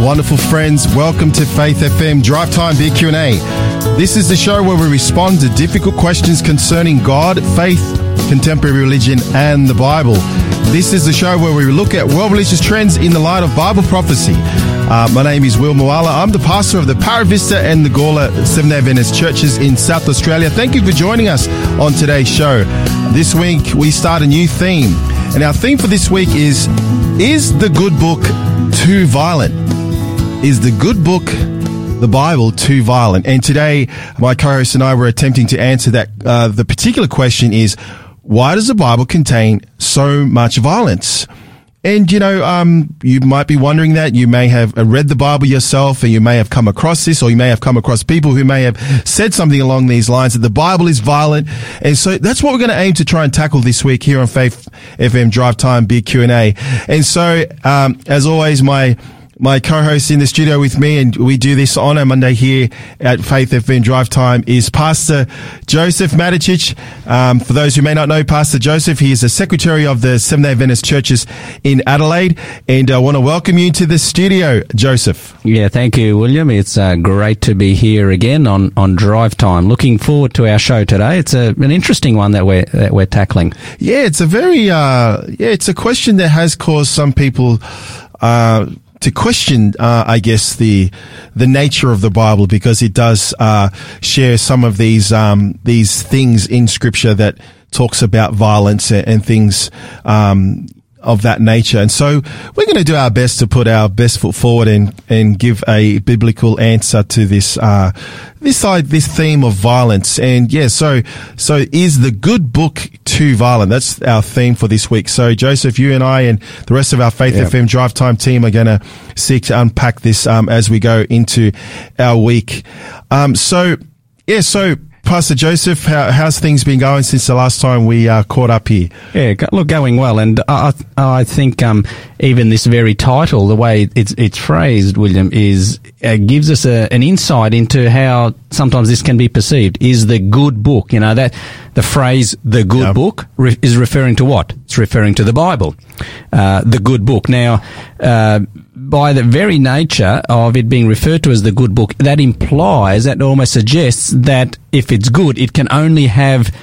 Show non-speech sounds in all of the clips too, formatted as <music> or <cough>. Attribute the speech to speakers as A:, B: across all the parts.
A: wonderful friends. Welcome to Faith FM Drive Time Big Q&A. This is the show where we respond to difficult questions concerning God, faith, contemporary religion, and the Bible. This is the show where we look at world religious trends in the light of Bible prophecy. Uh, my name is Will Moala. I'm the pastor of the Para Vista and the Gawler Seventh-day Adventist churches in South Australia. Thank you for joining us on today's show. This week we start a new theme, and our theme for this week is Is the good book too violent? Is the good book, the Bible, too violent? And today, my co-host and I were attempting to answer that. Uh, the particular question is, why does the Bible contain so much violence? And you know, um, you might be wondering that you may have read the Bible yourself, and you may have come across this, or you may have come across people who may have said something along these lines that the Bible is violent. And so that's what we're going to aim to try and tackle this week here on Faith FM Drive Time Big Q and A. And so, um, as always, my my co-host in the studio with me, and we do this on a Monday here at Faith FM Drive Time, is Pastor Joseph Maticic. Um, for those who may not know Pastor Joseph, he is the secretary of the Seventh-day Adventist Churches in Adelaide, and I want to welcome you to the studio, Joseph.
B: Yeah, thank you, William. It's uh, great to be here again on, on Drive Time. Looking forward to our show today. It's a, an interesting one that we're that we're tackling.
A: Yeah, it's a very uh, yeah, it's a question that has caused some people. Uh, to question, uh, I guess the the nature of the Bible because it does uh, share some of these um, these things in Scripture that talks about violence and, things um, of that nature. And so we're going to do our best to put our best foot forward and, and give a biblical answer to this, uh, this side, this theme of violence. And yeah, so, so is the good book too violent? That's our theme for this week. So Joseph, you and I and the rest of our Faith
B: Yeah.
A: FM Drive Time team are going to seek to unpack this, um, as we go into our week. Um, so yeah, so Pastor Joseph, how, how's things been going since the last time we uh, caught up here?
B: Yeah, look, going well, and I, I think um, even this very title, the way it's it's phrased, William, is uh, gives us a, an insight into how sometimes this can be perceived. Is the good book, you know, that the phrase "the good
A: Yeah.
B: book" re- is referring to what? It's referring to the Bible, uh, the good book. Now. Uh, by the very nature of it being referred to as the good book, that implies, that almost suggests that if it's good, it can only have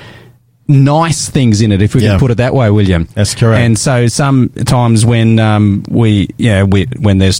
B: nice things in it, if we
A: Yeah.
B: can put it that way, William.
A: That's correct.
B: And so sometimes when um, we, yeah, we, when there's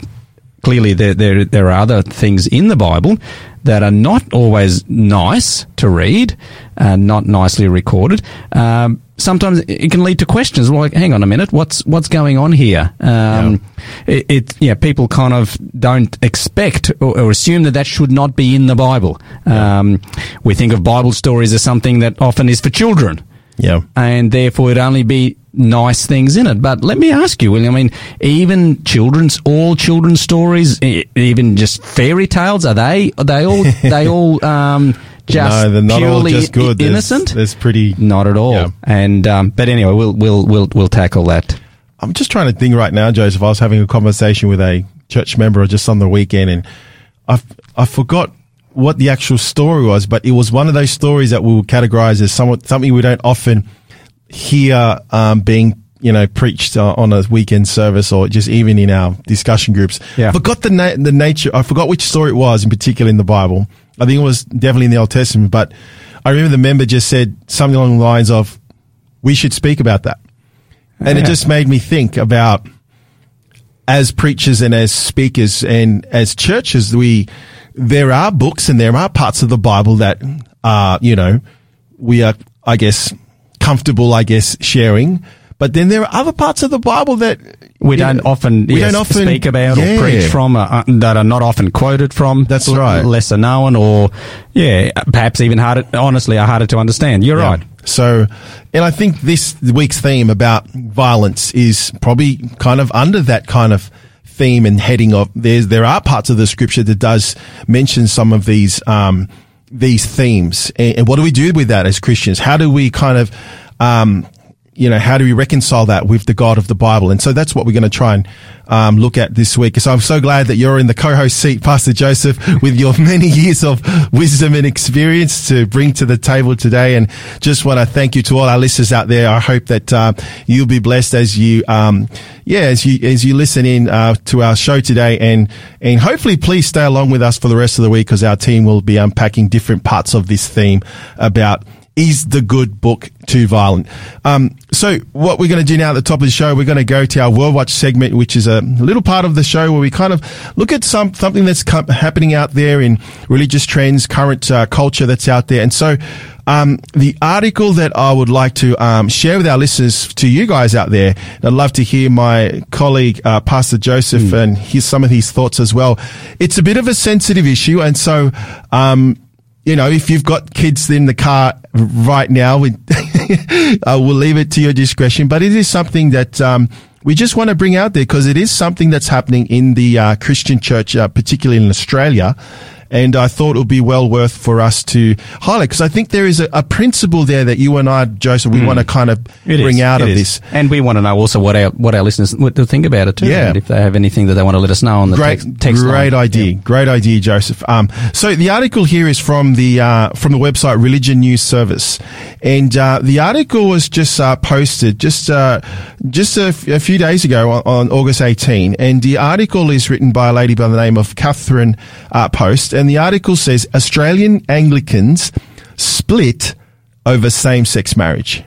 B: clearly there, there there are other things in the Bible that are not always nice to read, and not nicely recorded. Um, sometimes it can lead to questions like, "Hang on a minute, what's what's going on here?" Um, it, it, yeah, people kind of don't expect or, or assume that that should not be in the Bible. Um, we think of Bible stories as something that often is for children
A: Yeah.
B: and therefore it'd only be nice things in it. But let me ask you, William, I mean, even children's, all children's stories, even just fairy tales, are they, are they all, <laughs> they all, um, just
A: no, they're not all
B: purely
A: just good.
B: i-
A: There's-
B: innocent?
A: There's, pretty.
B: Not at all.
A: Yeah.
B: And, um, but anyway, we'll, we'll, we'll, we'll tackle that.
A: I'm just trying to think right now, Joseph. I was having a conversation with a church member just on the weekend, and I I forgot what the actual story was, but it was one of those stories that we would categorize as somewhat something we don't often hear um, being you know preached uh, on a weekend service or just even in our discussion groups.
B: Yeah.
A: forgot the na- the nature. I forgot which story it was in particular in the Bible. I think it was definitely in the Old Testament, but I remember the member just said something along the lines of, "We should speak about that." And it just made me think about as preachers and as speakers and as churches, we, there are books and there are parts of the Bible that are, you know, we are, I guess, comfortable, I guess, sharing. But then there are other parts of the Bible that
B: We don't
A: know,
B: often,
A: we
B: yes,
A: don't often
B: speak about
A: Yeah.
B: or preach from, uh, uh, that are not often quoted from.
A: That's
B: l-
A: right.
B: Lesser known or, yeah, perhaps even harder, honestly, are harder to understand. You're
A: Yeah.
B: right.
A: So, and I think this week's theme about violence is probably kind of under that kind of theme and heading of there's there are parts of the scripture that does mention some of these um these themes and, and what do we do with that as Christians? How do we kind of um you know, how do we reconcile that with the God of the Bible? And so that's what we're going to try and um, look at this week. So I'm so glad that you're in the co-host seat, Pastor Joseph, with your <laughs> many years of wisdom and experience to bring to the table today. And just want to thank you to all our listeners out there. I hope that uh, you'll be blessed as you, um, yeah, as you as you listen in uh, to our show today, and and hopefully please stay along with us for the rest of the week because our team will be unpacking different parts of this theme about is the good book too violent? Um, so what we're going to do now at the top of the show, we're going to go to our World Watch segment, which is a little part of the show where we kind of look at some something that's happening out there in religious trends, current uh, culture that's out there, and so. Um, the article that I would like to um, share with our listeners, to you guys out there, I'd love to hear my colleague uh, Pastor Joseph mm. and his some of his thoughts as well. It's a bit of a sensitive issue, and so um, you know, if you've got kids in the car right now, we, <laughs> I will leave it to your discretion. But it is something that um, we just want to bring out there because it is something that's happening in the uh, Christian church, uh, particularly in Australia and I thought it would be well worth for us to highlight because I think there is a, a, principle there that you and I, Joseph, we mm. want to kind of it bring is, out of is. this,
B: and we want to know also what our what our listeners to think about it too. Yeah, and if they have anything that they want to let us know on the
A: great,
B: text, text
A: great
B: line.
A: idea, yeah. great idea, Joseph. Um, so the article here is from the uh, from the website Religion News Service, and uh, the article was just uh, posted just uh, just a, f- a few days ago on, on, August 18, and the article is written by a lady by the name of Kathryn uh, Post, and the article says says Australian Anglicans split over same sex marriage.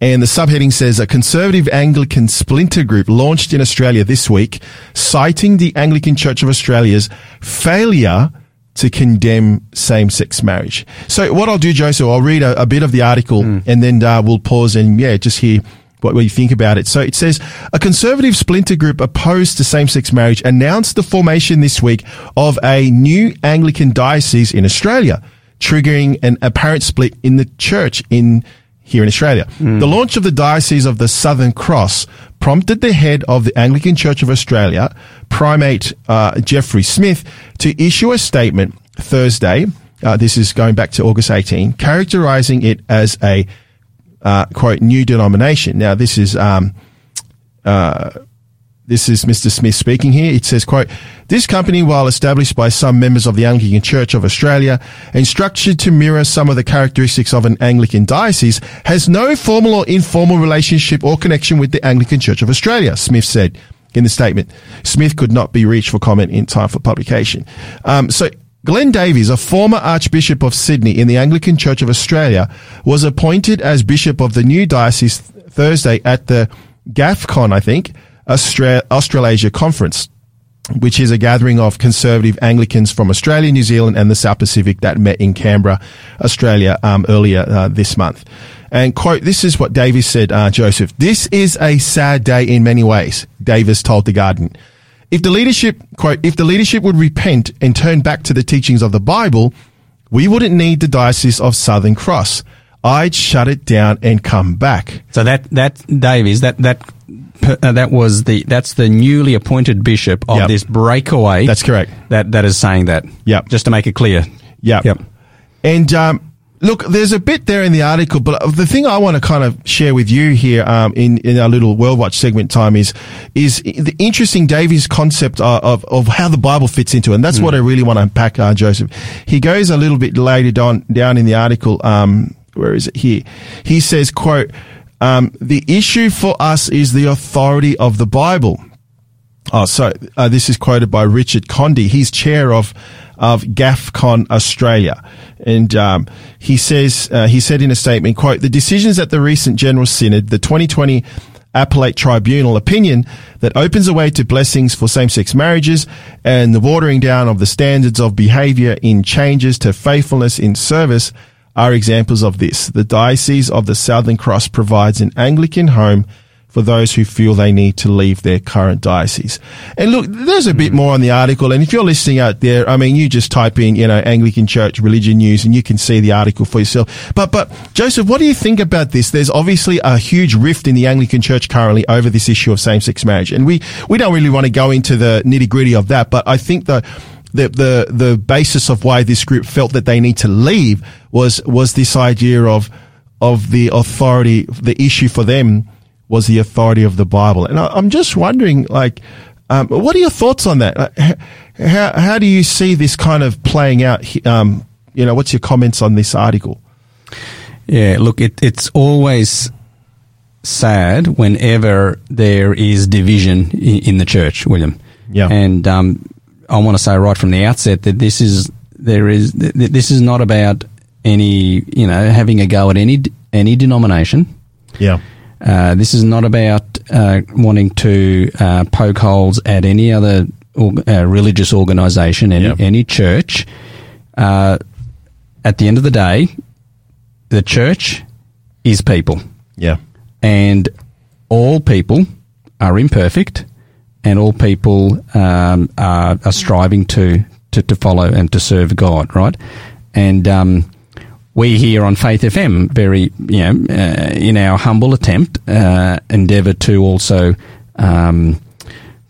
A: And the subheading says a conservative Anglican splinter group launched in Australia this week, citing the Anglican Church of Australia's failure to condemn same-sex marriage. So what I'll do, Joseph, I'll read a, a bit of the article mm. and then uh, we'll pause and yeah, just hear what, you think about it. So it says a conservative splinter group opposed to same-sex marriage announced the formation this week of a new Anglican diocese in Australia, triggering an apparent split in the church in here in Australia. Mm. The launch of the Diocese of the Southern Cross prompted the head of the Anglican Church of Australia, Primate uh, Geoffrey Smith, to issue a statement Thursday. Uh, this is going back to August 18, characterizing it as a uh, quote new denomination. Now this is um, uh, this is Mr. Smith speaking here. It says, quote, this company, while established by some members of the Anglican Church of Australia and structured to mirror some of the characteristics of an Anglican diocese, has no formal or informal relationship or connection with the Anglican Church of Australia, Smith said in the statement. Smith could not be reached for comment in time for publication. Um, so Glenn Davies, a former Archbishop of Sydney in the Anglican Church of Australia, was appointed as Bishop of the new diocese Thursday at the GAFCON, I think, Austra- Australasia Conference, which is a gathering of conservative Anglicans from Australia, New Zealand, and the South Pacific that met in Canberra, Australia, um, earlier uh, this month. And quote, this is what Davies said, uh, Joseph. This is a sad day in many ways, Davies told The Guardian. If the leadership, quote, if the leadership would repent and turn back to the teachings of the Bible, we wouldn't need the Diocese of Southern Cross. I'd shut it down and come back.
B: So that, that, Dave, is that, that, uh, that was the, that's the newly appointed bishop of yep. this breakaway.
A: That's correct.
B: That, that is saying that.
A: Yep.
B: Just to make it clear.
A: Yep. Yep. And, um, Look, there's a bit there in the article, but the thing I want to kind of share with you here um, in in our little World Watch segment time is is the interesting Davies concept of, of, of how the Bible fits into it. And that's mm. what I really want to unpack, uh, Joseph. He goes a little bit later down down in the article. Um, where is it here? He says, "quote um, The issue for us is the authority of the Bible." Oh, so uh, this is quoted by Richard Condie. He's chair of of GAFCON Australia. And um, he says, uh, he said in a statement, quote, the decisions at the recent General Synod, the 2020 Appellate Tribunal opinion that opens a way to blessings for same-sex marriages and the watering down of the standards of behavior in changes to faithfulness in service are examples of this. The Diocese of the Southern Cross provides an Anglican home for those who feel they need to leave their current diocese. And look, there's a bit hmm. more on the article. And if you're listening out there, I mean, you just type in, you know, Anglican Church religion news and you can see the article for yourself. But, but Joseph, what do you think about this? There's obviously a huge rift in the Anglican Church currently over this issue of same-sex marriage. And we, we don't really want to go into the nitty gritty of that, but I think the, the, the, the basis of why this group felt that they need to leave was, was this idea of, of the authority, the issue for them was the authority of the Bible. And I, am just wondering, like, um, what are your thoughts on that? how, how do you see this kind of playing out? Um, you know, what's your comments on this article?
B: Yeah, look, it, it's always sad whenever there is division in, in the church, William.
A: Yeah.
B: And um, I want to say right from the outset that this is there is this is not about any you know having a go at any any denomination.
A: Yeah.
B: Uh, this is not about uh, wanting to uh, poke holes at any other uh, religious organisation, any, yep. any church. Uh, at the end of the day, the church is people.
A: Yeah.
B: And all people are imperfect and all people um, are, are, striving to, to, to, follow and to serve God, right? And um, we here on Faith FM, very, you know, uh, in our humble attempt, uh, endeavour to also um,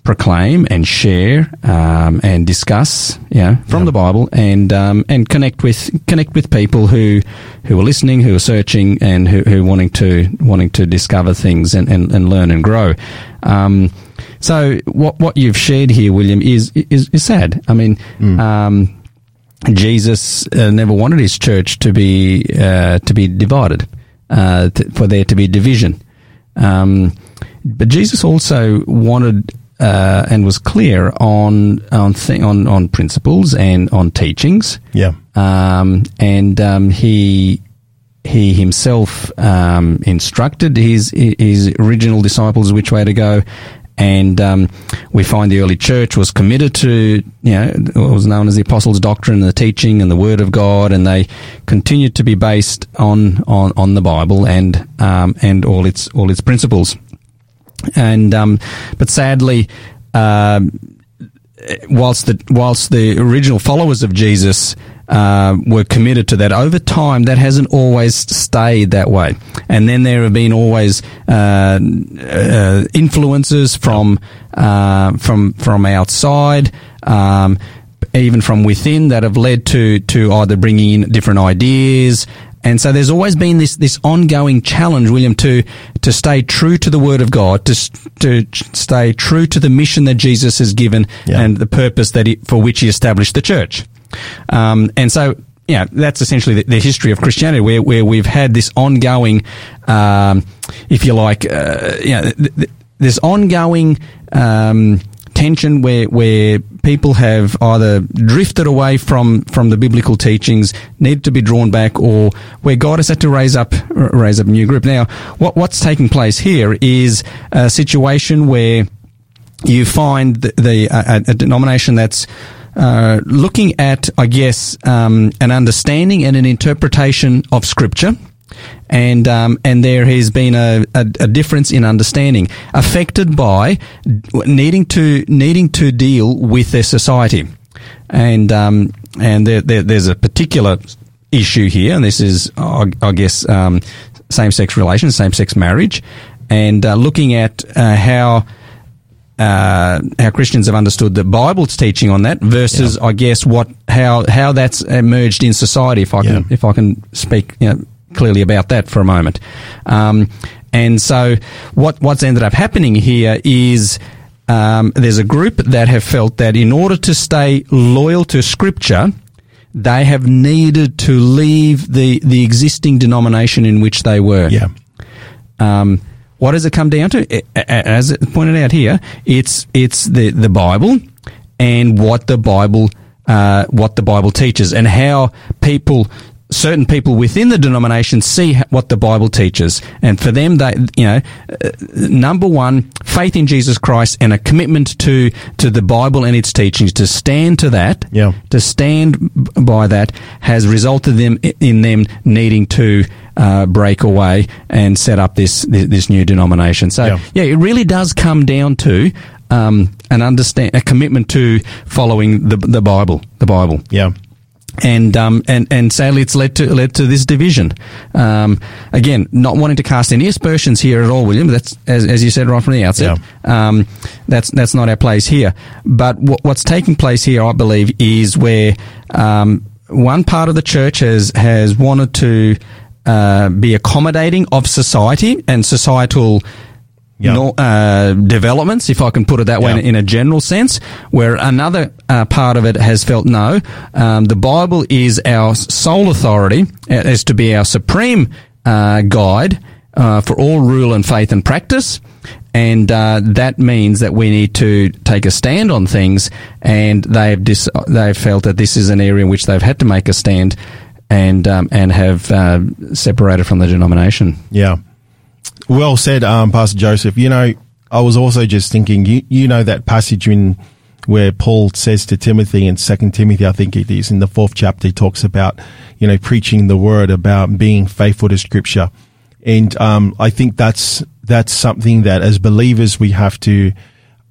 B: proclaim and share um, and discuss, you know, from the Bible and um, and connect with connect with people who who are listening, who are searching, and who, who are wanting to wanting to discover things and, and, and learn and grow. Um, so what what you've shared here, William, is is, is sad. I mean. Mm. Jesus uh, never wanted his church to be uh, to be divided, uh, for there to be division. Um, but Jesus also wanted uh, and was clear on on, th- on on principles and on teachings.
A: Yeah.
B: Um, and um, he he himself um, instructed his his original disciples which way to go. And um, we find the early church was committed to, you know, what was known as the apostles' doctrine, and the teaching, and the word of God, and they continued to be based on on, on the Bible and um, and all its all its principles. And um, but sadly, uh, whilst the whilst the original followers of Jesus uh, were committed to that. Over time, that hasn't always stayed that way, and then there have been always uh, uh, influences from uh, from from outside. Um, even from within that have led to to either bringing in different ideas and so there's always been this, this ongoing challenge, William, to, to stay true to the word of God, to, to stay true to the mission that Jesus has given yeah. and the purpose that he, for which he established the church. Um, and so, yeah, that's essentially the, the, history of Christianity, where, where we've had this ongoing, um, if you like, uh, you know, th- th- this ongoing, um, tension where where people have either drifted away from from the biblical teachings, need to be drawn back, or where God has had to raise up raise up a new group. Now, what what's taking place here is a situation where you find the, the a, a denomination that's uh, looking at, I guess, um, an understanding and an interpretation of Scripture and um, and there has been a, a, a, difference in understanding affected by needing to needing to deal with their society, and um, and there, there, there's a particular issue here, and this is I, I guess um, same sex relations, same sex marriage, and uh, looking at uh, how. Uh, how Christians have understood the Bible's teaching on that versus, yeah. I guess, what how how that's emerged in society. If I can yeah. if I can speak you know, clearly about that for a moment. Um, and so what what's ended up happening here is um, there's a group that have felt that in order to stay loyal to Scripture, they have needed to leave the the existing denomination in which they were.
A: Yeah.
B: Um, what does it come down to? As pointed out here, it's it's the the Bible and what the Bible uh, what the Bible teaches and how people certain people within the denomination see what the Bible teaches, and for them, they you know, uh, number one, faith in Jesus Christ and a commitment to to the Bible and its teachings to stand to that,
A: yeah.
B: to stand by that has resulted them in them needing to. Uh, break away and set up this this, this new denomination. So yeah. yeah. it really does come down to um, an understand a commitment to following the the Bible. The Bible.
A: Yeah
B: and um, and and sadly, it's led to led to this division. Um, again, not wanting to cast any aspersions here at all, William. That's as, as you said right from the outset. Yeah. Um, that's that's not our place here. But what, what's taking place here, I believe, is where um, one part of the church has has wanted to uh, be accommodating of society and societal Nor- uh, developments, if I can put it that way,
A: Yeah.
B: in, in a general sense. Where another uh, part of it has felt no, um, the Bible is our sole authority, is to be our supreme uh, guide uh, for all rule and faith and practice. And uh, that means that we need to take a stand on things, and they've dis- they've felt that this is an area in which they've had to make a stand, and um, and have uh, separated from the denomination.
A: Yeah. Well said, um, Pastor Joseph. You know, I was also just thinking, you, you know, that passage in where Paul says to Timothy in Second Timothy, I think it is in the fourth chapter, he talks about, you know, preaching the word, about being faithful to scripture. And, um, I think that's, that's something that as believers we have to,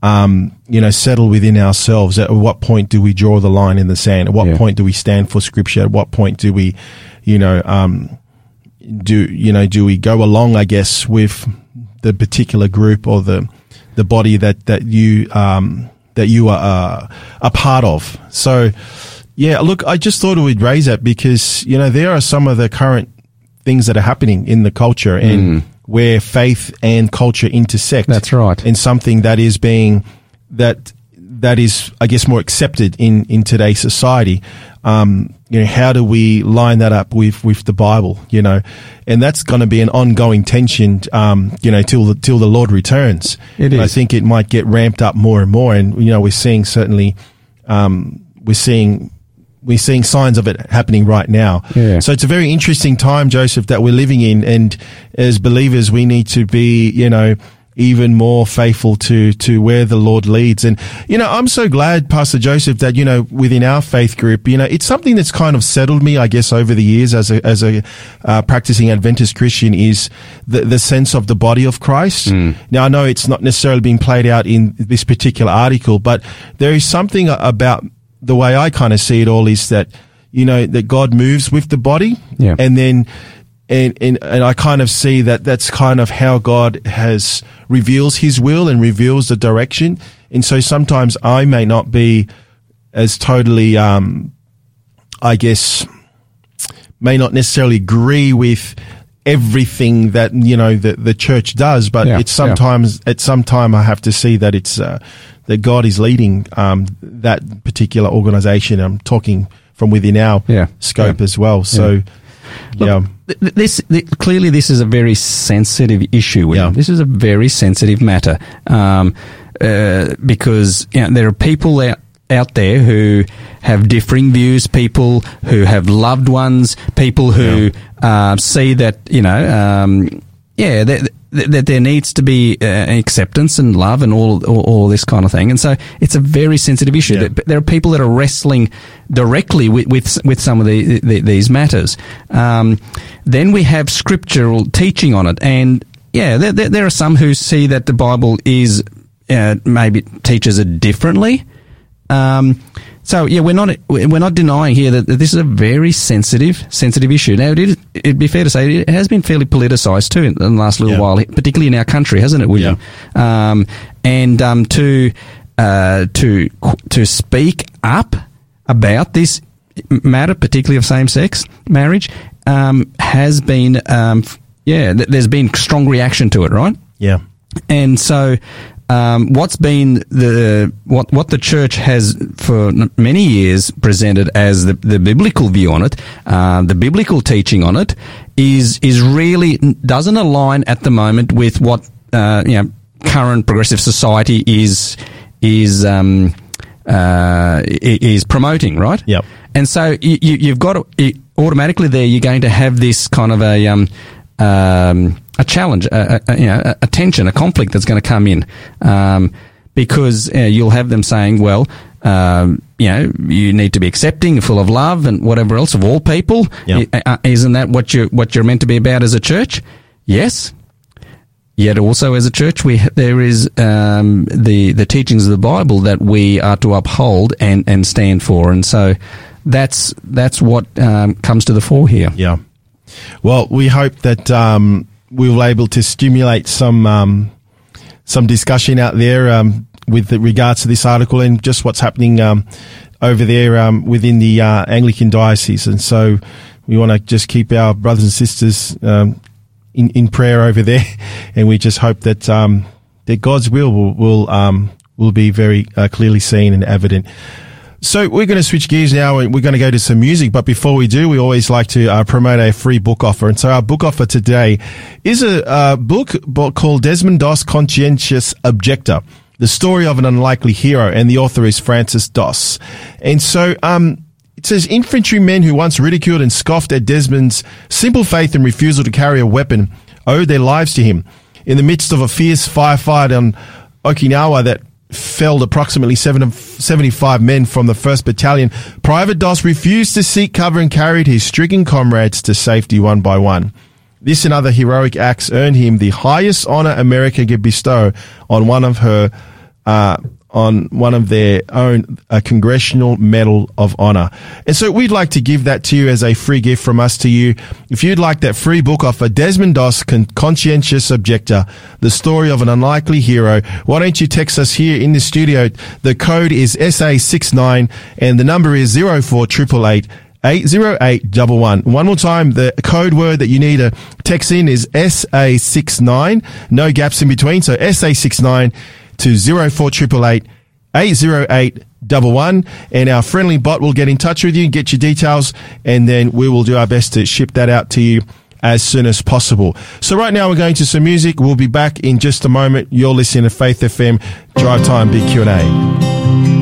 A: um, you know, settle within ourselves. At what point do we draw the line in the sand? At what
B: Yeah.
A: point do we stand for scripture? At what point do we, you know, um, do you know do we go along i guess with the particular group or the the body that that you um that you are uh, a part of? So yeah look i just thought we'd raise that because you know there are some of the current things that are happening in the culture and where faith and culture intersect
B: That's right.
A: and something that is being that that is I guess more accepted in in today's society. Um you know how do we line that up with with the bible you know and that's going to be an ongoing tension um you know till the till the lord returns
B: It
A: And i think it might get ramped up more and more and you know we're seeing certainly um we're seeing we're seeing signs of it happening right now.
B: Yeah.
A: So it's a very interesting time, Joseph, that we're living in. And as believers, we need to be, you know, even more faithful to, to where the Lord leads. And, you know, I'm so glad, Pastor Joseph, that, you know, within our faith group, you know, it's something that's kind of settled me, I guess, over the years as a, as a, uh, practicing Adventist Christian is the, the sense of the body of Christ. Now, I know it's not necessarily being played out in this particular article, but there is something about the way I kind of see it all is that, you know, that God moves with the body.
B: Yeah.
A: And then, and, and, and I kind of see that that's kind of how God has reveals his will and reveals the direction. And so sometimes I may not be as totally, um, I guess, may not necessarily agree with everything that you know the the church does, but
B: Yeah,
A: it's
B: yeah.
A: sometimes at some time I have to see that it's uh, that God is leading um, that particular organization. I'm talking from within our
B: Yeah,
A: scope
B: yeah.
A: as well. So, yeah,
B: Th- th- This th- clearly, this is a very sensitive issue. William.
A: Yeah.
B: This is a very sensitive matter um, uh, because you know, there are people out out there who have differing views, people who have loved ones, people who uh, see that you know, um, yeah, that, that there needs to be uh, acceptance and love and all, all all this kind of thing. And so it's a very sensitive issue.
A: Yeah.
B: There- are people that are wrestling directly with with, with some of the, the, these matters. Um, then we have scriptural teaching on it, and yeah, there, there, there are some who see that the Bible is uh, maybe teaches it differently. Um, so yeah, we're not we're not denying here that this is a very sensitive sensitive issue. Now it is, it'd be fair to say it has been fairly politicised too in the last little
A: Yeah.
B: while, particularly in our country, hasn't it, William? Um, and um, to uh, to to speak up about this matter, particularly of same sex marriage, um, has been um, yeah. Th- there's been strong reaction to it, right?
A: yeah,
B: And so, um, what's been the what what the church has for many years presented as the, the biblical view on it, uh, the biblical teaching on it, is is really doesn't align at the moment with what uh, you know current progressive society is is um, uh, is promoting, right?
A: Yep.
B: And so you, you've got to, it, automatically there. You're going to have this kind of a um, um, a challenge, a, a, you know, a, a tension, a conflict that's going to come in um, because uh, you'll have them saying, "Well, um, you know, you need to be accepting, full of love, and whatever else of all people."
A: Yep.
B: I- isn't that what you what you're meant to be about as a church? Yes. Yet also as a church, we there is um, the the teachings of the Bible that we are to uphold and, and stand for, and so that's that's what um, comes to the fore here.
A: yeah. Well, we hope that um, we were able to stimulate some um, some discussion out there um, with regards to this article and just what's happening um, over there um, within the uh, Anglican diocese. And so we want to just keep our brothers and sisters um, in in prayer over there, <laughs> and we just hope that um, that God's will will will, will be very uh, clearly seen and evident. So we're going to switch gears now. and We're going to go to some music, but before we do, we always like to uh, promote a free book offer. And so our book offer today is a uh, book called Desmond Doss Conscientious Objector the story of an unlikely hero, and the author is Frances Doss. And so, um, it says infantrymen who once ridiculed and scoffed at Desmond's simple faith and refusal to carry a weapon owed their lives to him. In the midst of a fierce firefight on Okinawa that felled approximately 75 men from the 1st Battalion, Private Doss refused to seek cover and carried his stricken comrades to safety one by one. This and other heroic acts earned him the highest honor America could bestow on one of her uh, on one of their own a congressional medal of honor. And so we'd like to give that to you as a free gift from us to you. If you'd like that free book off a Desmond Doss Con- Conscientious Objector, the story of an unlikely hero, why don't you text us here in the studio? The code is SA69 and the number is 04888 80811. One more time, the code word that you need to text in is SA69. No gaps in between. So SA69 to 04888 80811 and our friendly bot will get in touch with you, and get your details, and then we will do our best to ship that out to you as soon as possible. So right now we're going to some music. We'll be back in just a moment. You're listening to Faith FM Drive Time Big Q&A.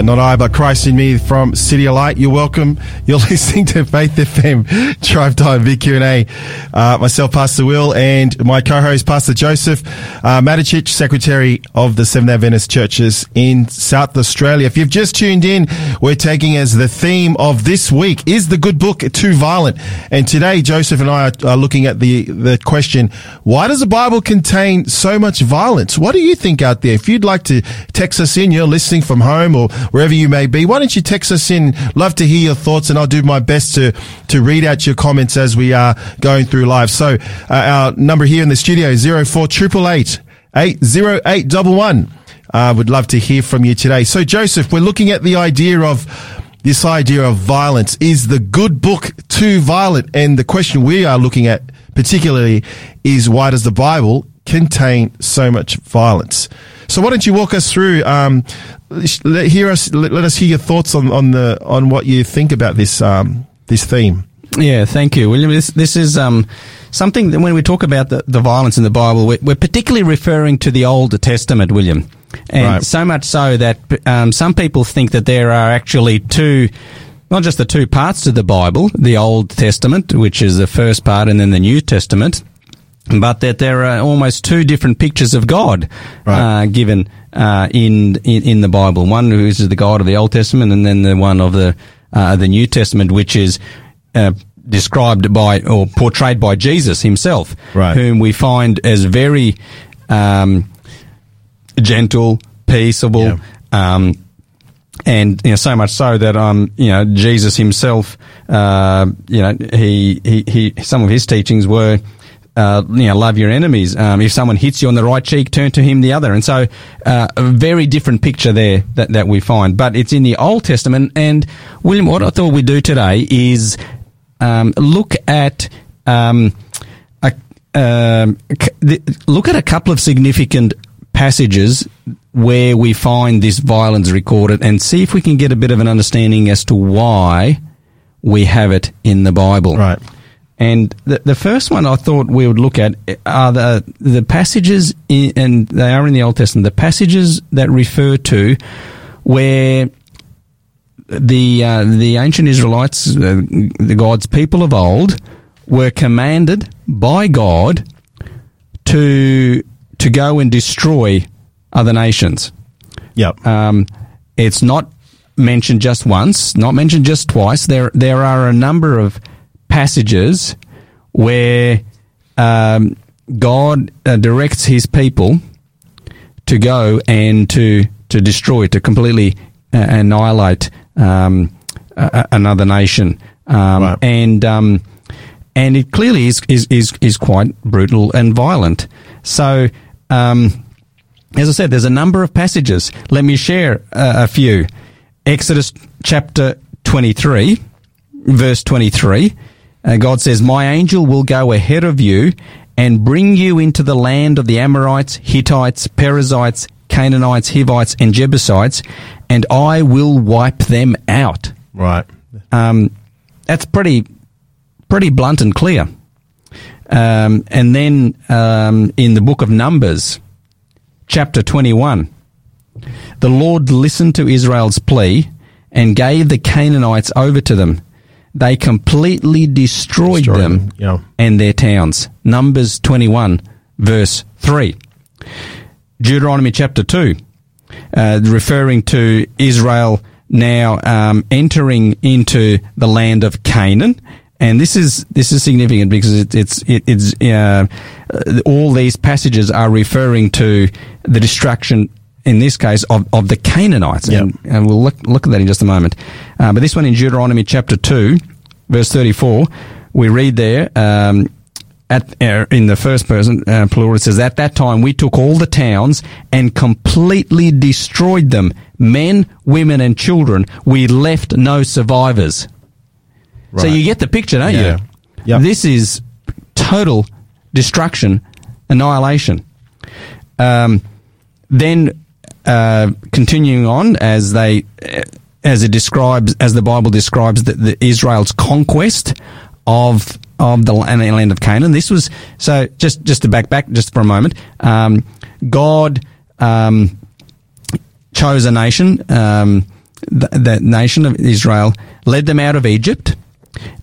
A: Yeah, not I, but Christ in me from CityAlight. You're welcome. You're <laughs> listening to Faith FM Drive Time Big Q&A. Uh, myself, Pastor Will, and my co-host, Pastor Joseph uh, Secretary of the Seventh Adventist Churches in South Australia. If you've just tuned in, we're taking as the theme of this week, is the good book too violent? And today, Joseph and I are, are looking at the, the question, why does the Bible contain so much violence? What do you think out there? If you'd like to text us in, you're listening from home or wherever you may be, why don't you text us in? Love to hear your thoughts and I'll do my best to, to read out your comments as we are going through live. So, uh, our number here in the studio is 04 808 uh, would love to hear from you today. So, Joseph, we're looking at the idea of this idea of violence. Is the good book too violent? And the question we are looking at particularly is why does the Bible contain so much violence? So, why don't you walk us through? Um, let hear us. Let, let us hear your thoughts on, on the on what you think about this um, this theme.
B: Yeah, thank you, William. This this is um, something that when we talk about the, the violence in the Bible, we're, we're particularly referring to the Old Testament, William, and
A: Right.
B: so much so that um, some people think that there are actually two. Not just the two parts to the Bible, the Old Testament, which is the first part, and then the New Testament, but that there are almost two different pictures of God
A: Right.
B: uh, given uh, in, in in the Bible. One who is the God of the Old Testament, and then the one of the uh, the New Testament, which is uh, described by or portrayed by Jesus himself,
A: Right.
B: whom we find as very um, gentle, peaceable.
A: Yeah.
B: Um, and you know, so much so that um, you know, Jesus himself, uh, you know, he, he, he, some of his teachings were, uh, you know, love your enemies. Um, if someone hits you on the right cheek, turn to him the other. And so, uh, a very different picture there that, that we find. But it's in the Old Testament. And William, what I thought we'd do today is um, look at um, a, um, the, look at a couple of significant passages where we find this violence recorded and see if we can get a bit of an understanding as to why we have it in the Bible.
A: Right.
B: And the, the first one I thought we would look at are the the passages, in, and they are in the Old Testament, the passages that refer to where the uh, the ancient Israelites, uh, the God's people of old, were commanded by God to to go and destroy other nations.
A: Yep.
B: Um, it's not mentioned just once, not mentioned just twice. There there are a number of passages where um, God uh, directs His people to go and to to destroy, to completely uh, annihilate um, a, a- another nation, um,
A: Right.
B: and um, and it clearly is is is, is quite brutal and violent. So. Um, as I said, there's a number of passages. Let me share uh, a few. Exodus chapter 23, verse 23. Uh, God says, My angel will go ahead of you and bring you into the land of the Amorites, Hittites, Perizzites, Canaanites, Hivites, and Jebusites, and I will wipe them out.
A: Right.
B: Um, that's pretty, pretty blunt and clear. Um, and then um, in the book of Numbers, chapter 21, the Lord listened to Israel's plea and gave the Canaanites over to them. They completely destroyed,
A: Destroyed
B: them
A: them, yeah.
B: and their towns. Numbers 21, verse 3. Deuteronomy chapter 2, uh, referring to Israel now um, entering into the land of Canaan. And this is this is significant because it, it's it, it's uh, all these passages are referring to the destruction in this case of, of the Canaanites, and, and we'll look look at that in just a moment. Uh, but this one in Deuteronomy chapter two, verse thirty four, we read there. Um, at, uh, in the first person uh, plural, it says, At that time we took all the towns and completely destroyed them, men, women, and children. We left no survivors. So you get the picture, don't
A: Yeah.
B: you?
A: Yep.
B: This is total destruction, annihilation. Um, then uh, continuing on as they as it describes as the Bible describes the, the Israel's conquest of of the land of Canaan. This was so just just to back back just for a moment. Um, God um, chose a nation, um, th- that nation of Israel, led them out of Egypt,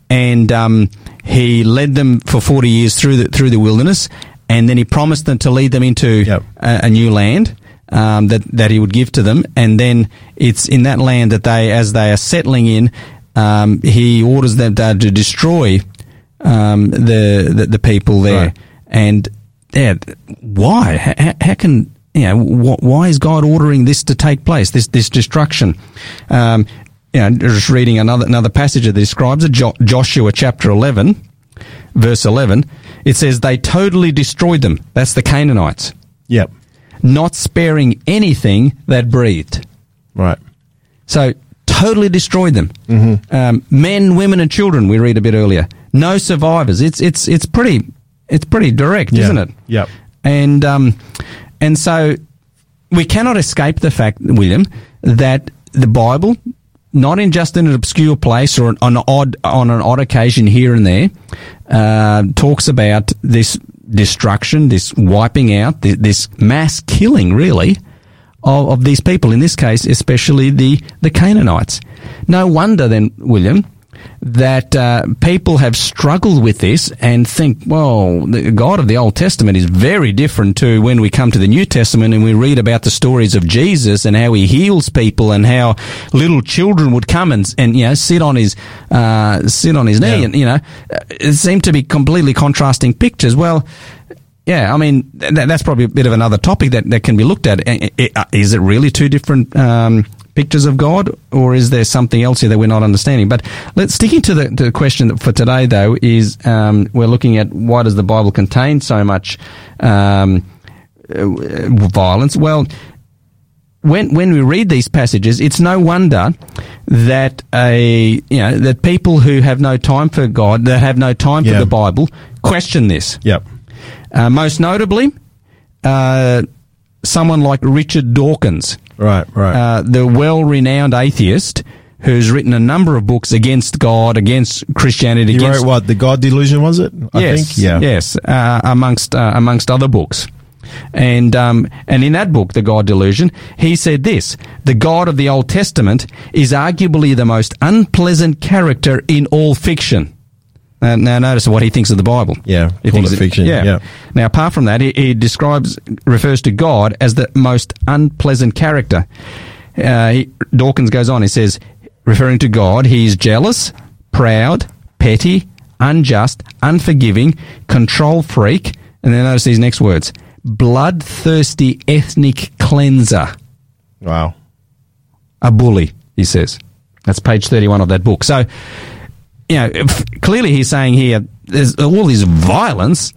B: and um, he led them for forty years through the through the wilderness, and then he promised them to lead them into
A: Yep.
B: a, a new land. Um, that that he would give to them, and then it's in that land that they, as they are settling in, um, he orders them to, to destroy um, the, the the people there.
A: Right.
B: And yeah, why? How, how can you know? Wh- why is God ordering this to take place? This this destruction. Um, you know, just reading another another passage that describes it. Jo- Joshua chapter eleven, verse eleven. It says they totally destroyed them. That's the Canaanites,
A: Yep.
B: not sparing anything that breathed.
A: Right.
B: So totally destroyed them. Mm-hmm. Um, men, women, and children. We read a bit earlier. No survivors. It's it's it's pretty it's pretty direct,
A: Yeah.
B: isn't it?
A: Yep.
B: And um, and so we cannot escape the fact, William, that the Bible, not in just in an obscure place or on an odd on an odd occasion here and there, uh, talks about this destruction, this wiping out, this, this mass killing, really, of, of these people. In this case, especially the the Canaanites. No wonder then, William, that uh, people have struggled with this and think, well, the God of the Old Testament is very different to when we come to the New Testament and we read about the stories of Jesus and how he heals people and how little children would come and, and you know sit on his uh, sit on his knee
A: Yeah.
B: and you know it seemed to be completely contrasting pictures. Well. Yeah, I mean th- that's probably a bit of another topic that, that can be looked at. Is it really two different um, pictures of God, or is there something else here that we're not understanding? But let's sticking to the, the question for today, though, is um, we're looking at why does the Bible contain so much um, uh, violence? Well, when when we read these passages, it's no wonder that a you know that people who have no time for God, that have no time
A: Yeah.
B: for the Bible, question this.
A: Yep.
B: Uh, most notably, uh, someone like Richard Dawkins,
A: Right. Right.
B: uh, the well-renowned atheist who's written a number of books against God, against Christianity.
A: he
B: against,
A: wrote what? The God Delusion was it? I
B: yes,
A: think. Yeah.
B: yes, uh, amongst uh, amongst other books. And um, and in that book, The God Delusion, he said this: the God of the Old Testament is arguably the most unpleasant character in all fiction. Uh, now, notice what he thinks of the Bible.
A: Yeah,
B: he thinks
A: it fiction, yeah.
B: Now, apart from that, he, he describes refers to God as the most unpleasant character. Uh, he, Dawkins goes on. He says, referring to God, he is jealous, proud, petty, unjust, unforgiving, control freak, and then notice these next words: bloodthirsty ethnic cleanser,
A: Wow.
B: a bully. He says. That's page thirty-one of that book. So, you know, clearly he's saying here there's all this violence.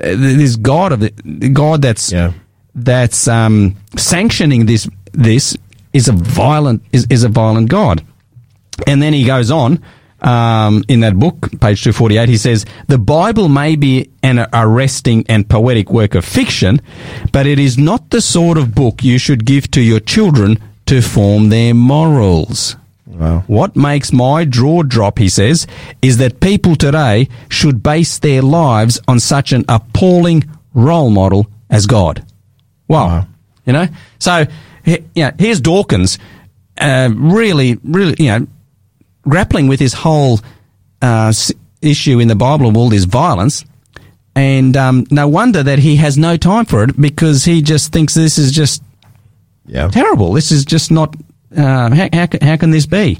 B: Uh, this God of the God that's
A: Yeah.
B: that's um, sanctioning this this is a violent is, is a violent God. And then he goes on um, in that book, page two forty eight. He says the Bible may be an arresting and poetic work of fiction, but it is not the sort of book you should give to your children to form their morals.
A: Wow.
B: What makes my jaw drop, he says, is that people today should base their lives on such an appalling role model as God. Wow.
A: Wow.
B: You know? So, he- you know, here's Dawkins, uh, really, really, you know, grappling with this whole uh, issue in the Bible of all this violence. And um, no wonder that he has no time for it because he just thinks this is just
A: Yeah.
B: terrible. This is just not. Uh, how, how, can- how can this be?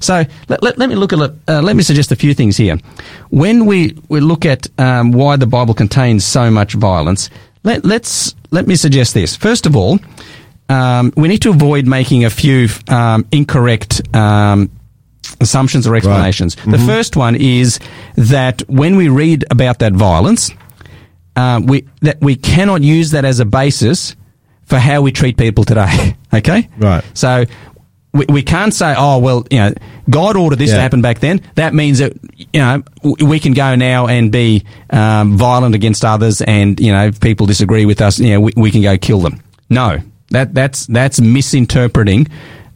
B: So let, let, let me look at it- uh, let me suggest a few things here. When we, we look at um, why the Bible contains so much violence, let, let's let me suggest this. First of all, um, we need to avoid making a few um, incorrect um, assumptions or explanations. The first one is that when we read about that violence, uh, we that we cannot use that as a basis for how we treat people today. <laughs> okay,
A: Right.
B: So we, we can't say, oh well, you know, God ordered this to happen back then. That means that you know we can go now and be um, violent against others, and you know if people disagree with us, you know we, we can go kill them. No, that that's that's misinterpreting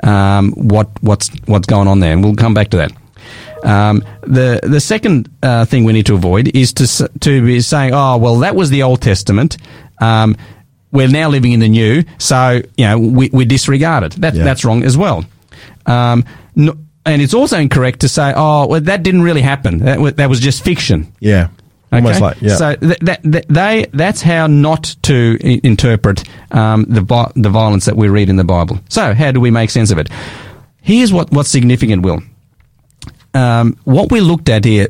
B: um, what what's what's going on there, and we'll come back to that. Um, the the second uh, thing we need to avoid is to to be saying, oh well, that was the Old Testament. Um, we're now living in the new, so you know we, we disregard it. That,
A: Yeah.
B: That's wrong as well. Um, no, and it's also incorrect to say, oh, well, that didn't really happen. That, wa- that was just fiction.
A: Yeah. Almost
B: Okay?
A: like, yeah.
B: So th- that, that, they that's how not to I- interpret um, the the violence that we read in the Bible. So how do we make sense of it? Here's what what's significant, Will. Um, what we looked at here,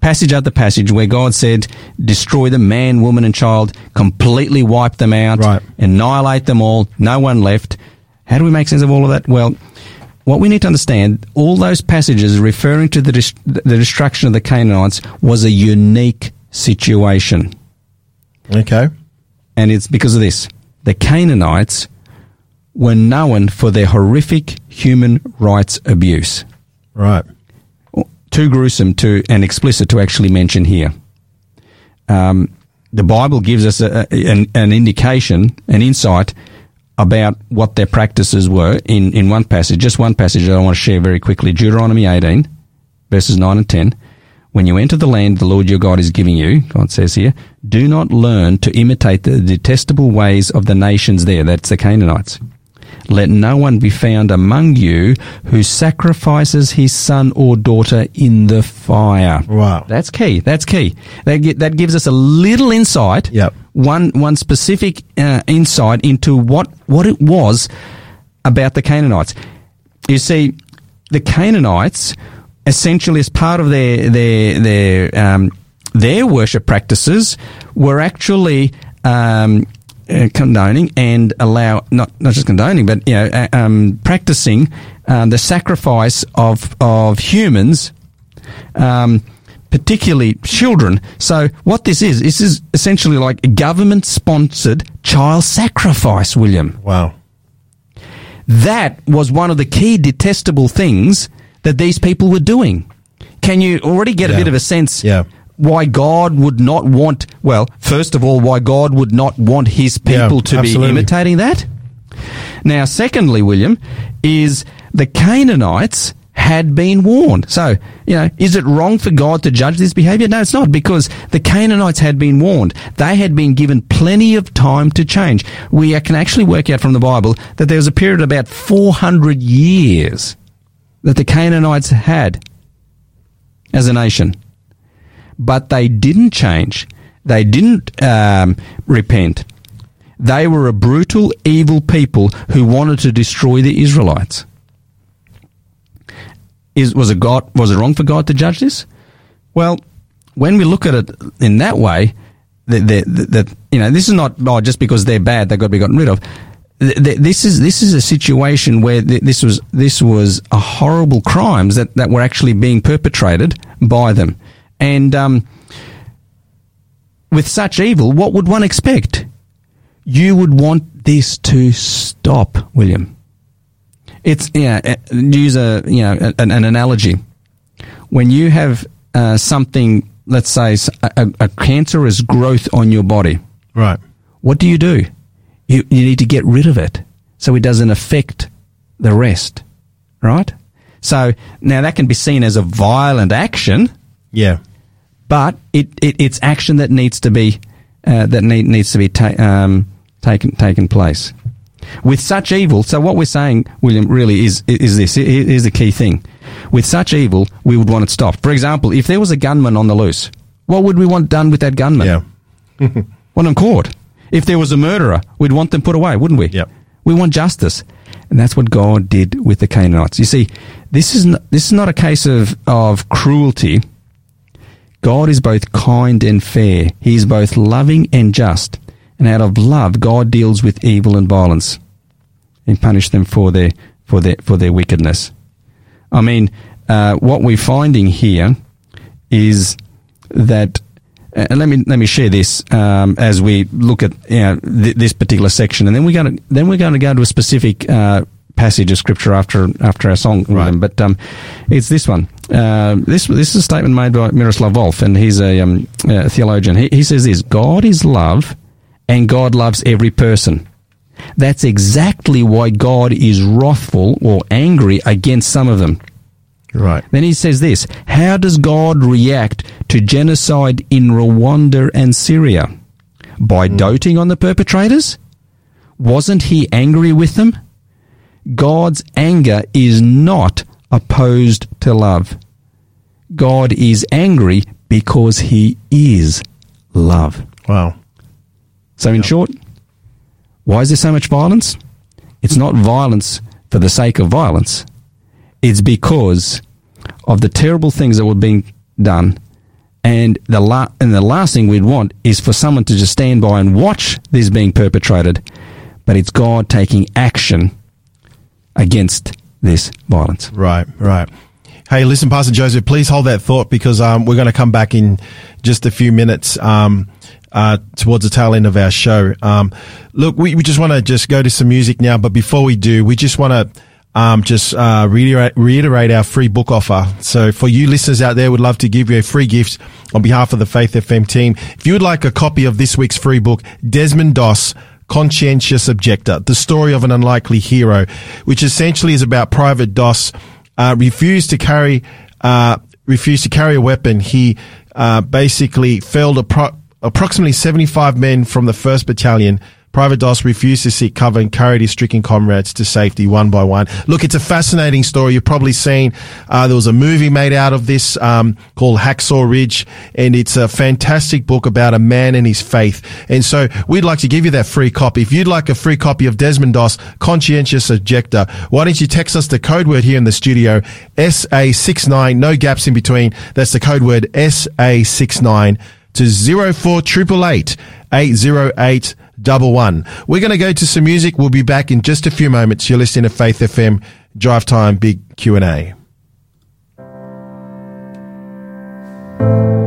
B: passage after passage, where God said, "Destroy the man, woman, and child, completely wipe them out,
A: Right.
B: annihilate them all, no one left." How do we make sense of all of that? Well, what we need to understand, all those passages referring to the, dis- the destruction of the Canaanites was a unique situation.
A: okay.
B: And it's because of this. The Canaanites were known for their horrific human rights abuse.
A: Right.
B: Too gruesome to and explicit to actually mention here. Um, the Bible gives us a, an, an indication, an insight about what their practices were in, in one passage, just one passage that I want to share very quickly. Deuteronomy 18, verses 9 and 10. When you enter the land the Lord your God is giving you, God says here, do not learn to imitate the detestable ways of the nations there. That's the Canaanites. Let no one be found among you who sacrifices his son or daughter in the fire.
A: Wow.
B: That's key. That's key. That, that gives us a little insight.
A: Yep.
B: One one specific uh, insight into what what it was about the Canaanites. You see, the Canaanites essentially, as part of their their their um, their worship practices, were actually. Um, uh, condoning and allow not not just condoning, but you know, uh, um, practicing um, the sacrifice of of humans um, particularly children. So what this is, this is essentially like a government-sponsored child sacrifice, William.
A: Wow.
B: That was one of the key detestable things that these people were doing. Can you already get a bit of a sense
A: Yeah.
B: Why God would not want, well, first of all, why God would not want his
A: Yeah,
B: people to
A: absolutely.
B: be imitating that? Now, secondly, William, is the Canaanites had been warned. So, you know, is it wrong for God to judge this behavior? No, it's not, because the Canaanites had been warned. They had been given plenty of time to change. We can actually work out from the Bible that there was a period of about 400 years that the Canaanites had as a nation. But they didn't change. They didn't um, repent. They were a brutal, evil people who wanted to destroy the Israelites. Is was it God? Was it wrong for God to judge this? Well, when we look at it in that way, that you know, this is not oh, just because they're bad, they've got to be gotten rid of. Th- th- This is this is a situation where th- this was this was a horrible crimes that, that were actually being perpetrated by them, and um, with such evil, what would one expect? You would want this to stop, William. It's yeah. Use a you know an, an analogy. When you have uh, something, let's say a cancerous growth on your body,
A: Right.
B: what do you do? You, you need to get rid of it so it doesn't affect the rest, right? So now that can be seen as a violent action,
A: Yeah.
B: But it, it it's action that needs to be uh, that need, needs to be ta- um, taken taken place. With such evil, so what we're saying, William, really is is this is the key thing. With such evil, we would want it stopped. For example, if there was a gunman on the loose, what would we want done with that gunman?
A: Yeah. <laughs>
B: want them caught. If there was a murderer, we'd want them put away, wouldn't we?
A: Yep.
B: We want justice, and that's what God did with the Canaanites. You see, this is not, this is not a case of of cruelty. God is both kind and fair. He is both loving and just. And out of love, God deals with evil and violence, and punish them for their for their for their wickedness. I mean, uh, what we're finding here is that. Uh, let me let me share this um, as we look at you know, th- this particular section, and then we're going to then we're going to go to a specific uh, passage of scripture after after our song. William. But um, it's this one. Uh, this this is a statement made by Miroslav Volf, and he's a, um, a theologian. He, he says this: God is love, and God loves every person. That's exactly why God is wrathful or angry against some of them.
A: Right.
B: Then he says this How does God react to genocide in Rwanda and Syria? By doting on the perpetrators? Wasn't he angry with them? God's anger is not opposed to love. God is angry because he is love.
A: Wow.
B: So, in short, why is there so much violence? It's not violence for the sake of violence. It's because of the terrible things that were being done. And the, la- and the last thing we'd want is for someone to just stand by and watch this being perpetrated. But it's God taking action against this violence.
A: Right, right. Hey, listen, Pastor Joseph, please hold that thought because um, we're going to come back in just a few minutes um, uh, towards the tail end of our show. Um, look, we, we just want to just go to some music now, but before we do, we just want to um, just uh, reiterate, reiterate our free book offer. So for you listeners out there, we'd love to give you a free gift on behalf of the Faith FM team. If you would like a copy of this week's free book, Desmond Doss, Conscientious Objector, the story of an unlikely hero, which essentially is about Private Doss, uh, refused to carry, uh, refused to carry a weapon. He, uh, basically felled appro- approximately 75 men from the 1st Battalion. Private Doss refused to seek cover and carried his stricken comrades to safety one by one. Look, it's a fascinating story. You've probably seen, uh, there was a movie made out of this, um, called Hacksaw Ridge, and it's a fantastic book about a man and his faith. And so we'd like to give you that free copy. If you'd like a free copy of Desmond Doss, Conscientious Objector, why don't you text us the code word here in the studio, SA69, no gaps in between. That's the code word SA69 to 04888 808 double one. We're going to go to some music. We'll be back in just a few moments. You're listening to Faith FM Drive Time Big Q&A.
C: Your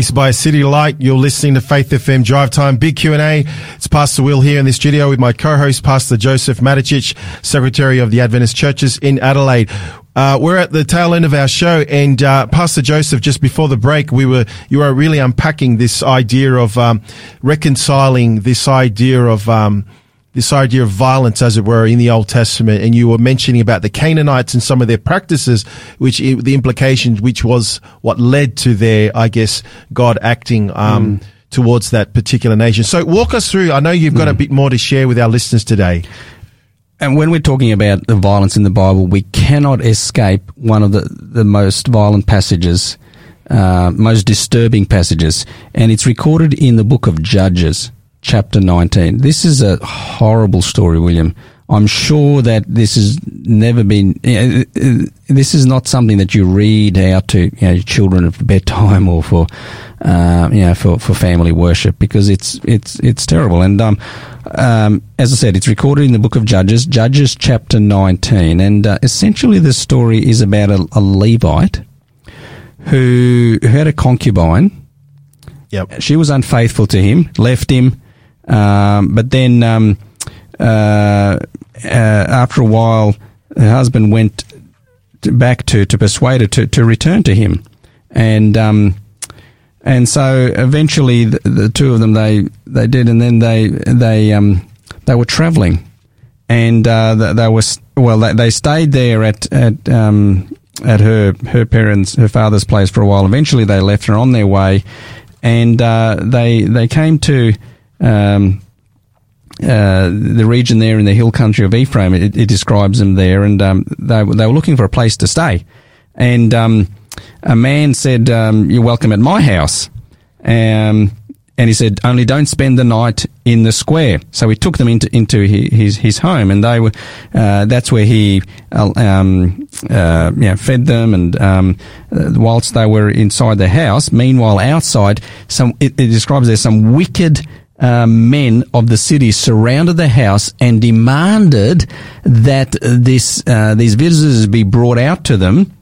A: Was by CityAlight. You're listening to Faith FM Drive Time Big Q&A. It's Pastor Will here in the studio with my co-host, Pastor Joseph Maticic, Secretary of the Adventist Churches in Adelaide. Uh, we're at the tail end of our show and, uh, Pastor Joseph, just before the break, we were, you were really unpacking this idea of, um, reconciling this idea of, um, this idea of violence, as it were, in the Old Testament, and you were mentioning about the Canaanites and some of their practices, which the implications, which was what led to their, I guess, God acting um, towards that particular nation. So, walk us through. I know you've got a bit more to share with our listeners today.
B: And when we're talking about the violence in the Bible, we cannot escape one of the, the most violent passages, uh, most disturbing passages, and it's recorded in the book of Judges, chapter 19. This is a horrible story, William. I'm sure that this has never been. uh, uh, This is not something that you read out to you know, children for bedtime or for, uh, you know, for, for family worship because it's it's it's terrible. And um, um, as I said, it's recorded in the book of Judges, Judges chapter 19, and uh, essentially the story is about a, a Levite who, who had a concubine
A: Yep.
B: she was unfaithful to him, left him, um, but then um, uh, uh, after a while, her husband went to, back to, to persuade her to, to return to him, and um, and so eventually the, the two of them they they did, and then they they um, they were traveling, and uh, they, they were well they, they stayed there at at um, at her her parents her father's place for a while. Eventually, they left her on their way, and uh, they they came to. Um, uh, the region there in the hill country of Ephraim, it, it describes them there, and um, they they were looking for a place to stay, and um, a man said, um, "You're welcome at my house," um, and he said, "Only don't spend the night in the square." So he took them into into his his home, and they were uh, that's where he uh, um, uh, fed them, and um, uh, whilst they were inside the house, meanwhile outside, some it, it describes there's some wicked uh, men of the city surrounded the house and demanded that this uh, these visitors be brought out to them.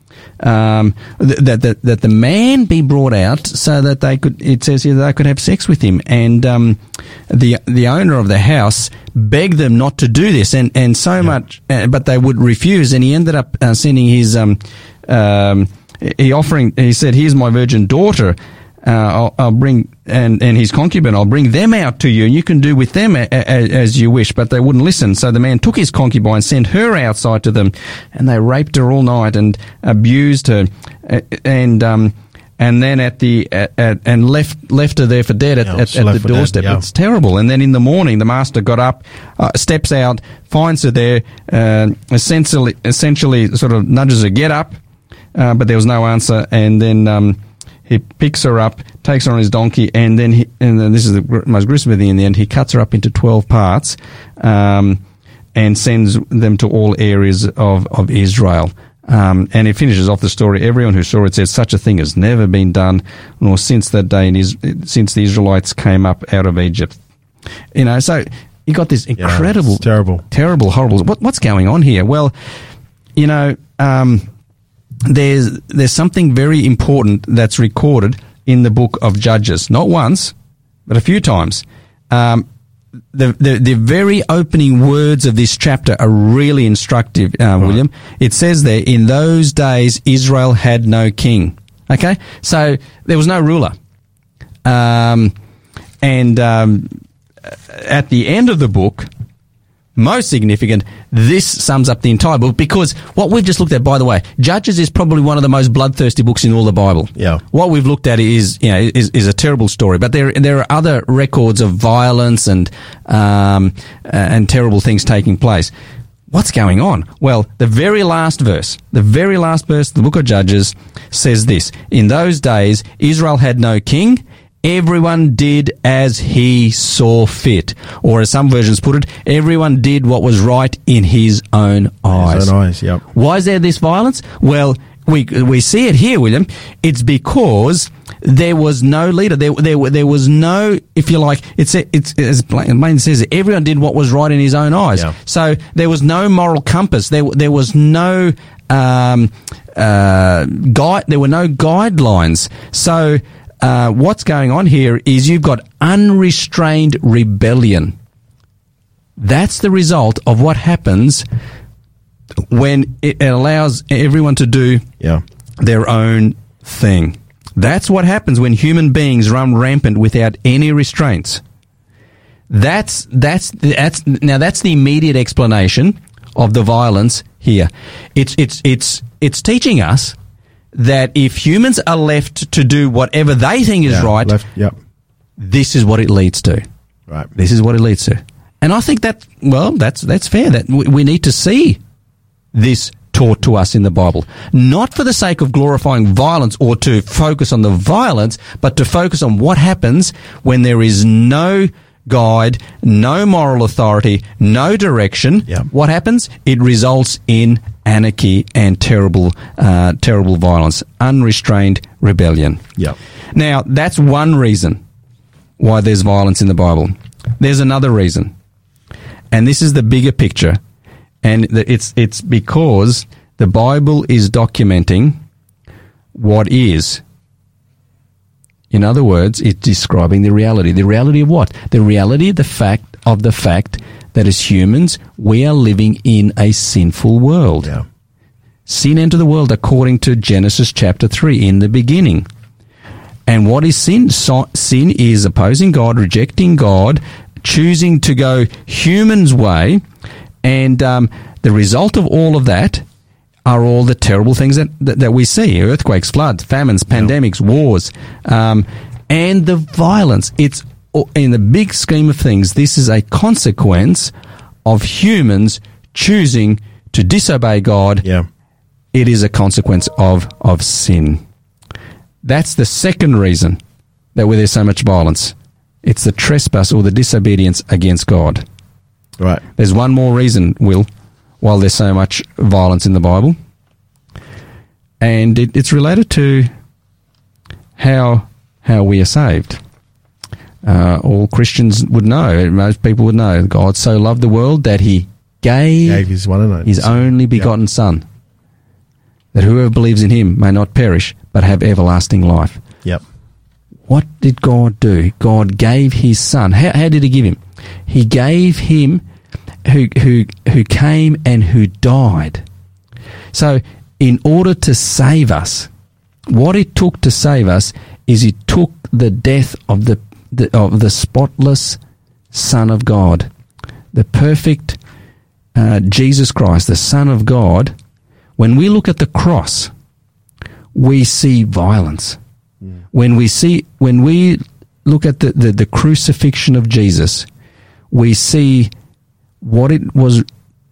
B: Um, th- that, that that the man be brought out so that they could. It says here they could have sex with him, and um, the the owner of the house begged them not to do this, and and so much, uh, but they would refuse, and he ended up uh, sending his um, um, he offering. He said, "Here's my virgin daughter." Uh, I'll, I'll bring and and his concubine. I'll bring them out to you, and you can do with them a, a, as you wish. But they wouldn't listen. So the man took his concubine, sent her outside to them, and they raped her all night and abused her, and um and then at the at, at, and left left her there for dead at,
A: Yeah,
B: at, at the
A: for dead,
B: doorstep.
A: yeah.
B: It's terrible. And then in the morning, the master got up, uh, steps out, finds her there, uh, essentially essentially sort of nudges her, get up uh, but there was no answer. And then um, he picks her up, takes her on his donkey, and then he, and then this is the gr- most gruesome thing in the end. He cuts her up into twelve parts, um, and sends them to all areas of of Israel. Um, and it finishes off the story. Everyone who saw it says such a thing has never been done, nor since that day in Is- since the Israelites came up out of Egypt. You know, so you got this incredible,
A: it's terrible.
B: terrible, horrible. What, what's going on here? Well, you know, um, there's there's something very important that's recorded in the book of Judges. Not once, but a few times. Um, the, the the very opening words of this chapter are really instructive, uh, William. It says there, "In those days, Israel had no king." Okay, so there was no ruler, um, and um, at the end of the book, most significant, this sums up the entire book because what we've just looked at, by the way, Judges is probably one of the most bloodthirsty books in all the Bible.
A: Yeah.
B: What we've looked at is, you know, is, is a terrible story, but there, there are other records of violence and, um, uh, and terrible things taking place. What's going on? Well, the very last verse, the very last verse of the book of Judges says this. In those days, Israel had no king. Everyone did as he saw fit. Or as some versions put it, everyone did what was right in his own eyes.
A: His own eyes, yep.
B: Why is there this violence? Well, we we see it here, William. It's because there was no leader. There there there was no, if you like, it's it's as Blaine says, everyone did what was right in his own eyes.
A: Yeah.
B: So there was no moral compass. There there was no um, uh, guide. There were no guidelines. So. Uh, what's going on here is you've got unrestrained rebellion. That's the result of what happens when it allows everyone to do
A: Yeah.
B: their own thing. That's what happens when human beings run rampant without any restraints. That's that's that's now that's the immediate explanation of the violence here. It's it's it's it's teaching us that if humans are left to do whatever they think is
A: Yeah,
B: right,
A: Left, yep.
B: this is what it leads to.
A: Right.
B: This is what it leads to. And I think that, well, that's, that's fair. That we, we need to see this taught to us in the Bible. Not for the sake of glorifying violence or to focus on the violence, but to focus on what happens when there is no guide, no moral authority, no direction.
A: Yeah.
B: What happens? It results in anarchy and terrible, uh, terrible violence, unrestrained rebellion.
A: Yep.
B: Now, that's one reason why there's violence in the Bible. There's another reason. And this is the bigger picture. And it's, it's because the Bible is documenting what is. In other words, it's describing the reality. The reality of what? The reality, of the fact of the fact that as humans, we are living in a sinful world.
A: Yeah.
B: Sin entered the world according to Genesis chapter 3 in the beginning. And what is sin? So, sin is opposing God, rejecting God, choosing to go human's way. And um, the result of all of that are all the terrible things that, that, that we see earthquakes, floods, famines, pandemics, wars, um, and the violence. It's in the big scheme of things, this is a consequence of humans choosing to disobey God
A: Yeah.
B: it is a consequence of of sin. That's the second reason that where there's so much violence. It's the trespass or the disobedience against God.
A: Right.
B: There's one more reason, Will, while there's so much violence in the Bible, and it, it's related to how how we are saved. Uh, all Christians would know. Most people would know. God so loved the world that He gave,
A: Gave his one and only
B: His
A: son.
B: only begotten Son, that whoever believes in Him may not perish but have everlasting life.
A: Yep.
B: What did God do? God gave His Son. How, how did He give Him? He gave Him who who who came and who died. So, in order to save us, what it took to save us is it took the death of the, the of the spotless Son of God, the perfect uh, Jesus Christ, the Son of God. When we look at the cross, we see violence. When we see when we look at the, the, the crucifixion of Jesus, we see what it was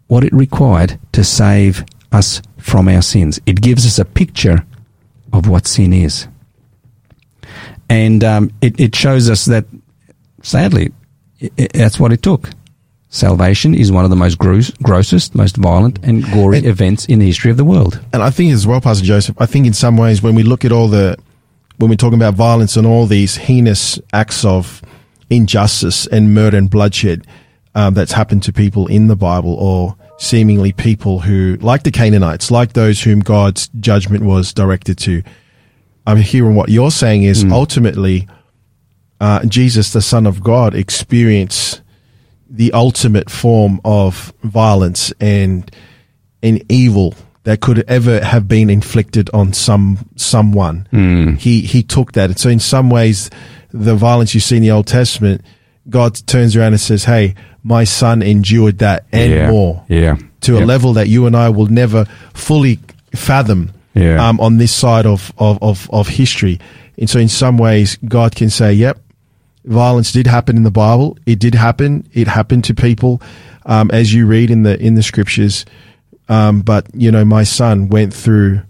B: what it required to save us from our sins. It gives us a picture of what sin is. And um, it, it shows us that, sadly, i i that's what it took. Salvation is one of the most gross, grossest, most violent, and gory
A: And-
B: events in the history of the world.
A: And I think as well, Pastor Joseph, I think in some ways when we look at all the, when we're talking about violence and all these heinous acts of injustice and murder and bloodshed um, that's happened to people in the Bible or seemingly people who, like the Canaanites, like those whom God's judgment was directed to, I'm hearing what you're saying is ultimately uh, Jesus, the Son of God, experienced the ultimate form of violence and and evil that could ever have been inflicted on some someone. He he took that, and so in some ways, the violence you see in the Old Testament, God turns around and says, "Hey, my son endured that and
B: Yeah.
A: more."
B: Yeah.
A: to a level that you and I will never fully fathom
B: Yeah.
A: um, on this side of, of, of, of history. And so, in some ways, God can say, yep, violence did happen in the Bible. It did happen. It happened to people, um, as you read in the in the scriptures. Um, but you know, my son went through.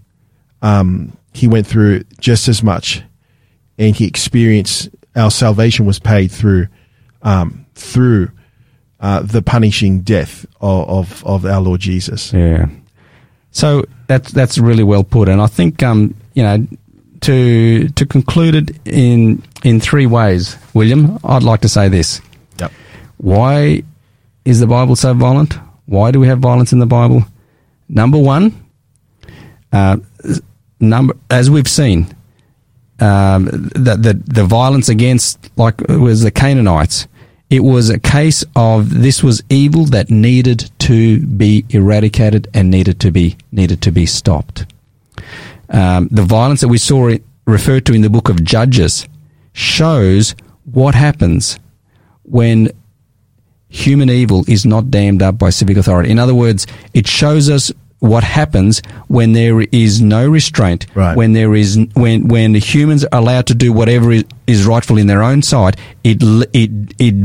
A: Um, he went through just as much, and he experienced our salvation was paid through um, through uh, the punishing death of, of of our Lord Jesus.
B: Yeah. So that's that's really well put, and I think um you know to to conclude it in in three ways, William, I'd like to say this:
A: Yep.
B: Why is the Bible so violent? Why do we have violence in the Bible? Number one, uh, number as we've seen, um, the, the the violence against like it was the Canaanites. It was a case of this was evil that needed to be eradicated and needed to be needed to be stopped. Um, the violence that we saw it referred to in the book of Judges shows what happens when human evil is not dammed up by civic authority. In other words, it shows us what happens when there is no restraint,
A: Right.
B: when there is when when the humans are allowed to do whatever is, rightful in their own sight, it it it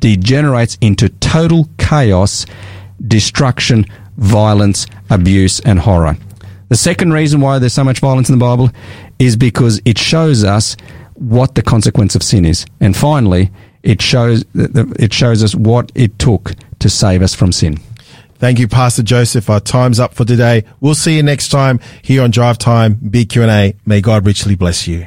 B: degenerates into total chaos, destruction, violence, abuse, and horror. The second reason why there's so much violence in the Bible is because it shows us what the consequence of sin is, and finally, it shows it shows us what it took to save us from sin.
A: Thank you, Pastor Joseph. Our time's up for today. We'll see you next time here on Drive Time Big Q and A. May God richly bless you.